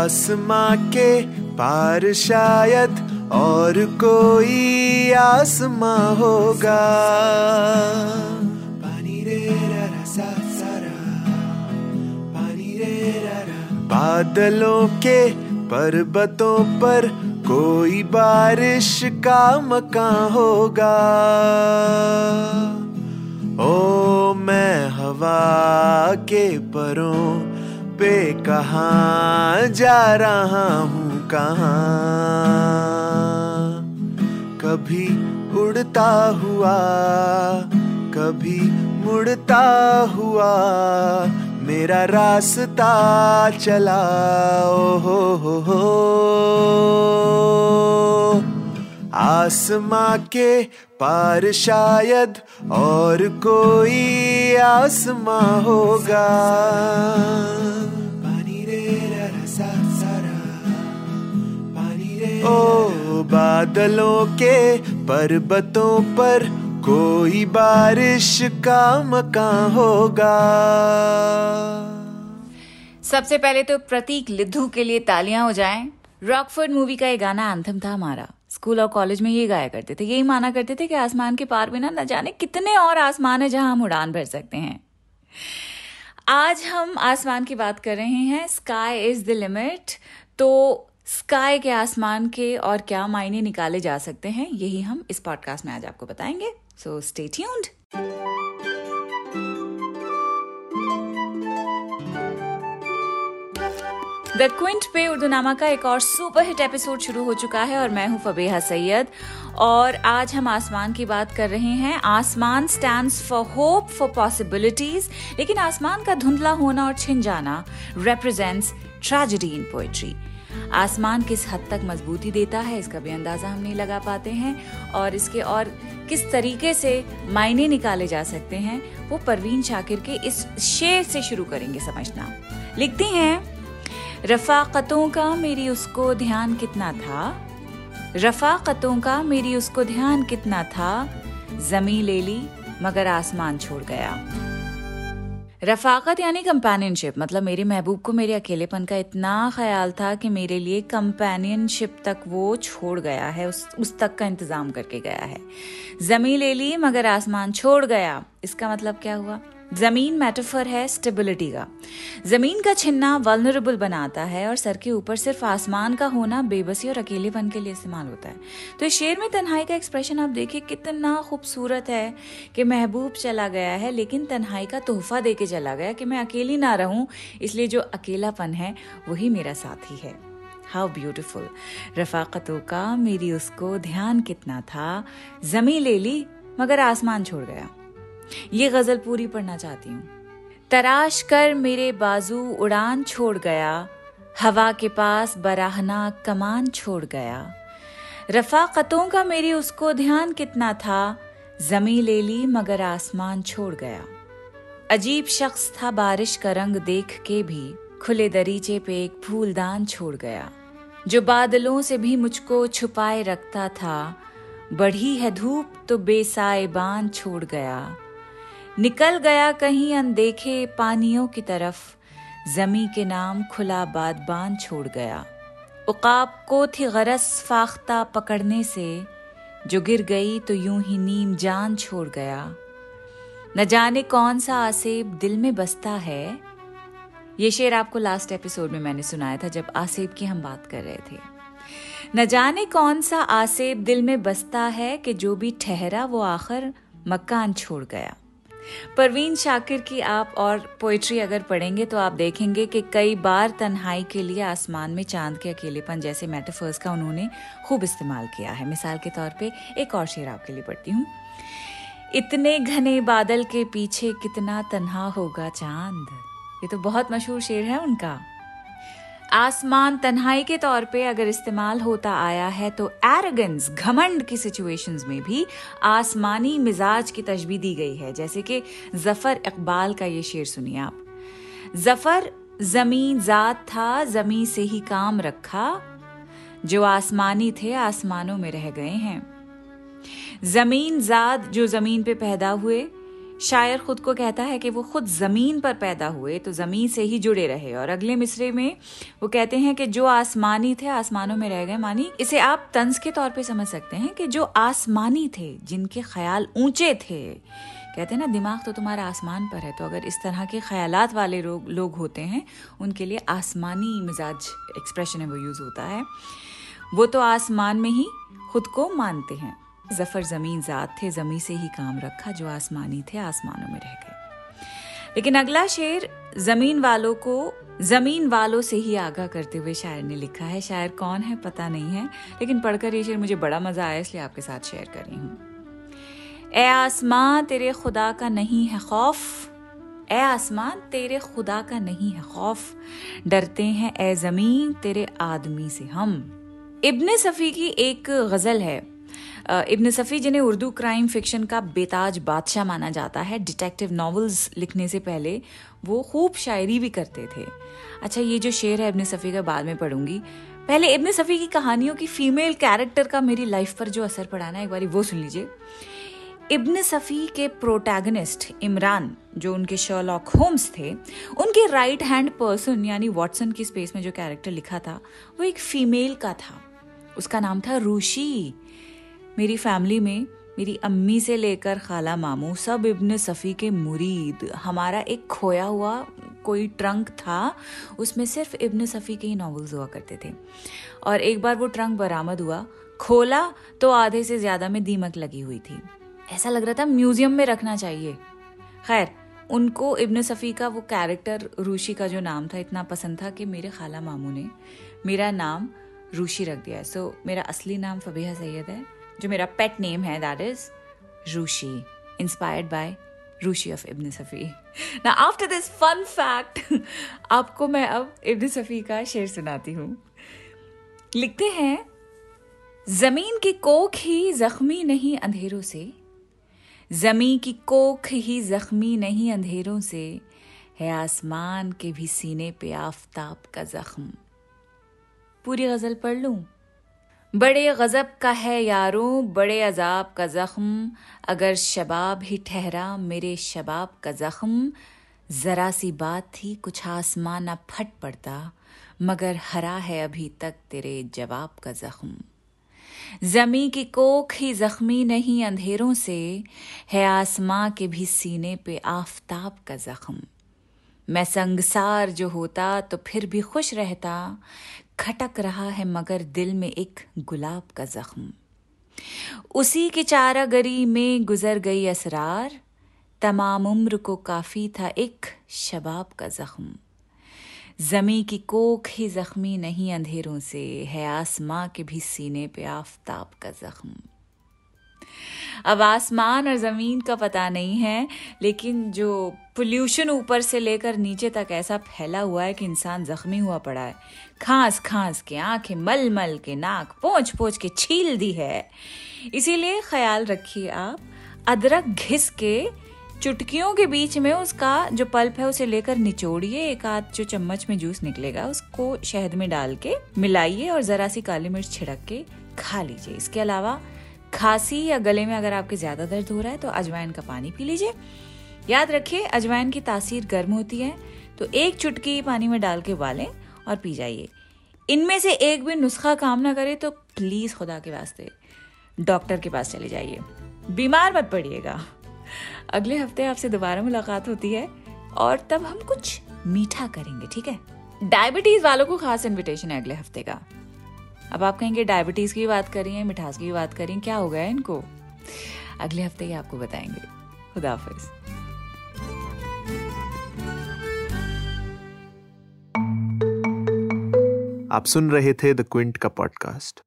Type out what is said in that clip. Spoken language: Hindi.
आसमां के पार शायद और कोई आसमां होगा। पानी रे रा सा सा रा। पानी रे रा। बादलों के पर्वतों पर कोई बारिश का मकान होगा। ओ मैं हवा के परों पे कहाँ जा रहा हूँ, कहाँ? कभी उड़ता हुआ, कभी मुड़ता हुआ, मेरा रास्ता चला ओ हो हो हो। आसमां के पार शायद और कोई आसमां होगा। बादलों के पर्वतों पर कोई बारिश का मकान होगा। सबसे पहले तो प्रतीक लिद्धू के लिए तालियाँ हो जाएँ। रॉकफोर्ड मूवी का ये गाना एंथम था हमारा। स्कूल और कॉलेज में ये गाया करते थे। यही माना करते थे कि आसमान के पार बिना न जाने कितने और आसमान है जहाँ हम उड़ान भर सकते हैं। आज हम आसमान की बात कर रहे हैं। Sky is the limit. तो स्काई के आसमान के और क्या मायने निकाले जा सकते हैं, यही हम इस पॉडकास्ट में आज आपको बताएँगे। So stay tuned the Quint पे उर्दू नामा का एक और सुपर हिट एपिसोड शुरू हो चुका है और मैं हूँ फबेहा सैयद। और आज हम आसमान की बात कर रहे हैं। आसमान stand for hope for possibilities लेकिन आसमान का धुंधला होना और छिन जाना रिप्रेजेंट्स ट्रेजिडी इन पोएट्री आसमान किस हद तक मजबूती देता है, इसका भी अंदाज़ा हम नहीं लगा पाते हैं। और इसके और किस तरीके से मायने निकाले जा सकते हैं, वो परवीन शाकिर के इस शेर से शुरू करेंगे समझना। लिखती हैं, रफाकतों का मेरी उसको ध्यान कितना था? रफाकतों का मेरी उसको ध्यान कितना था? जमी ले ली, मगर आसमान छोड़ गया। रफाकत यानी कंपेनियनशिप मतलब मेरे महबूब को मेरे अकेलेपन का इतना ख्याल था कि मेरे लिए कंपेनियनशिप तक वो छोड़ गया है, उस उस तक का इंतज़ाम करके गया है। जमी ले ली मगर आसमान छोड़ गया। इसका मतलब क्या हुआ? ज़मीन मेटाफर है स्टेबिलिटी का। ज़मीन का छिन्ना वल्नरेबल बनाता है और सर के ऊपर सिर्फ़ आसमान का होना बेबसी और अकेलेपन के लिए इस्तेमाल होता है। तो इस शेर में तन्हाई का एक्सप्रेशन आप देखिए, कितना खूबसूरत है कि महबूब चला गया है, लेकिन तन्हाई का तोहफा दे के चला गया कि मैं अकेली ना रहूँ, इसलिए जो अकेलापन है, वही मेरा साथी है। हाउ ब्यूटिफुल रफाकतों का, मेरी उसको ध्यान कितना था जमी ले ली, मगर आसमान छोड़ गया। ये गज़ल पूरी पढ़ना चाहती हूँ। तराश कर मेरे बाजू उड़ान छोड़ गया, हवा के पास बराहना कमान छोड़ गया। रफाकतों का मेरी उसको ध्यान कितना था, जमी ले ली मगर आसमान छोड़ गया। अजीब शख्स था बारिश का रंग देख के भी, खुले दरीचे पे एक फूलदान छोड़ गया। जो बादलों से भी मुझको छुपाए रखता था, बढ़ी है धूप तो बेसाए बान छोड़ गया। निकल गया कहीं अनदेखे पानियों की तरफ़। जमी के नाम खुला बादबान छोड़ गया। उकाब को थी गरस फाख्ता पकड़ने से। जो गिर गई तो यूँ ही नीम जान छोड़ गया। न जाने कौन सा आसेब दिल में बसता है। ये शेर आपको लास्ट एपिसोड में मैंने सुनाया था, जब आसेब की हम बात कर रहे थे। न जाने कौन सा आसेब दिल में बसता है कि जो भी ठहरा वो आखिर मकान छोड़ गया। परवीन शाकिर की आप और पोइट्री अगर पढ़ेंगे तो आप देखेंगे कि कई बार तन्हाई के लिए आसमान में चाँद के अकेलेपन जैसे मेटाफर्स का उन्होंने खूब इस्तेमाल किया है। मिसाल के तौर पे एक और शेर आपके लिए पढ़ती हूँ। इतने घने बादल के पीछे कितना तन्हा होगा चाँद। ये तो बहुत मशहूर शेर है उनका। आसमान तन्हाई के तौर पे अगर इस्तेमाल होता आया है तो एरोगेंस घमंड की सिचुएशंस में भी आसमानी मिजाज की तशबी दी गई है। जैसे कि ज़फ़र इकबाल का ये शेर सुनिए आप। ज़फ़र, ज़मीन जात था जमी से ही काम रखा, जो आसमानी थे, आसमानों में रह गए हैं। ज़मीन जात जो ज़मीन पे पैदा हुए शायर खुद को कहता है कि वो खुद ज़मीन पर पैदा हुए तो ज़मीन से ही जुड़े रहे। और अगले मिसरे में वो कहते हैं कि जो आसमानी थे, आसमानों में रह गए। मानी इसे आप तंज के तौर पे समझ सकते हैं कि जो आसमानी थे, जिनके ख्याल ऊँचे थे। कहते हैं ना, दिमाग तो तुम्हारा आसमान पर है तो अगर इस तरह के ख्यालात वाले लोग होते हैं, उनके लिए आसमानी मिजाज एक्सप्रेशन है, वो यूज़ होता है। वो तो आसमान में ही खुद को मानते हैं। ज़फ़र ज़मीन जात थे, जमी से ही काम रखा, जो आसमानी थे, आसमानों में रह गए। लेकिन अगला शेर, ज़मीन वालों को, ज़मीन वालों से ही आगाह करते हुए शायर ने लिखा है, शायर कौन है पता नहीं है, लेकिन पढ़कर ये शेर मुझे बड़ा मज़ा आया, इसलिए आपके साथ शेयर कर रही हूँ। ए आसमां तेरे खुदा का नहीं है खौफ, ए आसमान तेरे खुदा का नहीं है खौफ, डरते हैं ए ज़मीन तेरे आदमी से हम। इब्ने सफ़ी की एक गज़ल है इब्न सफ़ी, जिन्हें उर्दू क्राइम फिक्शन का बेताज बादशाह माना जाता है, डिटेक्टिव नॉवेल्स लिखने से पहले वो खूब शायरी भी करते थे। अच्छा ये जो शेर है इब्न सफ़ी का, बाद में पढ़ूँगी। पहले इब्न सफ़ी की कहानियों की फीमेल कैरेक्टर का मेरी लाइफ पर जो असर पड़ा ना, एक बार वो सुन लीजिए। इब्न सफ़ी के प्रोटैगनिस्ट इमरान, जो उनके शर्लॉक होम्स थे, उनके राइट हैंड पर्सन यानी वॉटसन की स्पेस में जो कैरेक्टर लिखा था, वो एक फीमेल का था। उसका नाम था रूशी मेरी फैमिली में मेरी अम्मी से लेकर खाला मामू सब इब्न सफ़ी के मुरीद। हमारा एक खोया हुआ कोई ट्रंक था उसमें सिर्फ़ इब्न सफ़ी के ही नॉवेल्स हुआ करते थे। और एक बार वो ट्रंक बरामद हुआ खोला तो आधे से ज़्यादा में दीमक लगी हुई थी। ऐसा लग रहा था म्यूज़ियम में रखना चाहिए। खैर उनको इब्न सफ़ी का वो कैरेक्टर रूशी का जो नाम था इतना पसंद था कि मेरे खाला मामू ने मेरा नाम रूशी रख दिया सो so, मेरा असली नाम फबीहा सैयद है। जो मेरा पेट नेम है that is Rushi inspired by Rushi of Ibn Safi ना आफ्टर दिस फन फैक्ट आपको मैं अब इब्न सफ़ी का शेर सुनाती हूँ। लिखते हैं, ज़मीन की कोख ही जख्मी नहीं अंधेरों से जमी की कोख ही जख्मी नहीं अंधेरों से, है आसमान के भी सीने पे आफताब का जख्म। पूरी गज़ल पढ़ लूँ? बड़े गज़ब का है यारों, बड़े अजाब का ज़ख्म। अगर शबाब ही ठहरा मेरे शबाब का ज़ख्म, ज़रा सी बात थी कुछ आसमान न फट पड़ता, मगर हरा है अभी तक तेरे जवाब का ज़ख्म। जमी की कोख ही जख्मी नहीं अंधेरों से, है आसमां के भी सीने पे आफताब का जख्म। मैं संगसार जो होता तो फिर भी खुश रहता खटक रहा है मगर दिल में एक गुलाब का जख्म। उसी की चारागरी में गुजर गई असरार। तमाम उम्र को काफ़ी था एक शबाब का जख्म। जमी की कोख ही जख्मी नहीं, अंधेरों से है आसमां के भी सीने पे आफताब का जख्म। अब आसमान और ज़मीन का पता नहीं है, लेकिन जो पोल्यूशन ऊपर से लेकर नीचे तक ऐसा फैला हुआ है कि इंसान जख्मी हुआ पड़ा है। खांस खांस के आँखें मल मल के नाक पोंछ पोंछ के छील दी है। इसीलिए ख्याल रखिए आप, अदरक घिस के चुटकियों के बीच में उसका जो पल्प है उसे लेकर निचोड़िए, एक आध जो चम्मच में जूस निकलेगा उसको शहद में डाल के मिलाइए और जरा सी काली मिर्च छिड़क के खा लीजिए। इसके अलावा खांसी या गले में अगर आपके ज़्यादा दर्द हो रहा है तो अजवाइन का पानी पी लीजिए। याद रखिए, अजवाइन की तासीर गर्म होती है तो एक चुटकी पानी में डाल के उबालें और पी जाइए। इनमें से एक भी नुस्खा काम ना करे तो प्लीज़ खुदा के वास्ते डॉक्टर के पास चले जाइए। बीमार मत पड़िएगा। अगले हफ़्ते आपसे दोबारा मुलाकात होती है, और तब हम कुछ मीठा करेंगे, ठीक है? डायबिटीज़ वालों को खास इनविटेशन है अगले हफ़्ते का। अब आप कहेंगे, डायबिटीज़ की बात करी है, मिठास की बात करी क्या हो गया इनको? अगले हफ़्ते ही आपको बताएँगे। खुदाफिज आप सुन रहे थे द क्विंट का पॉडकास्ट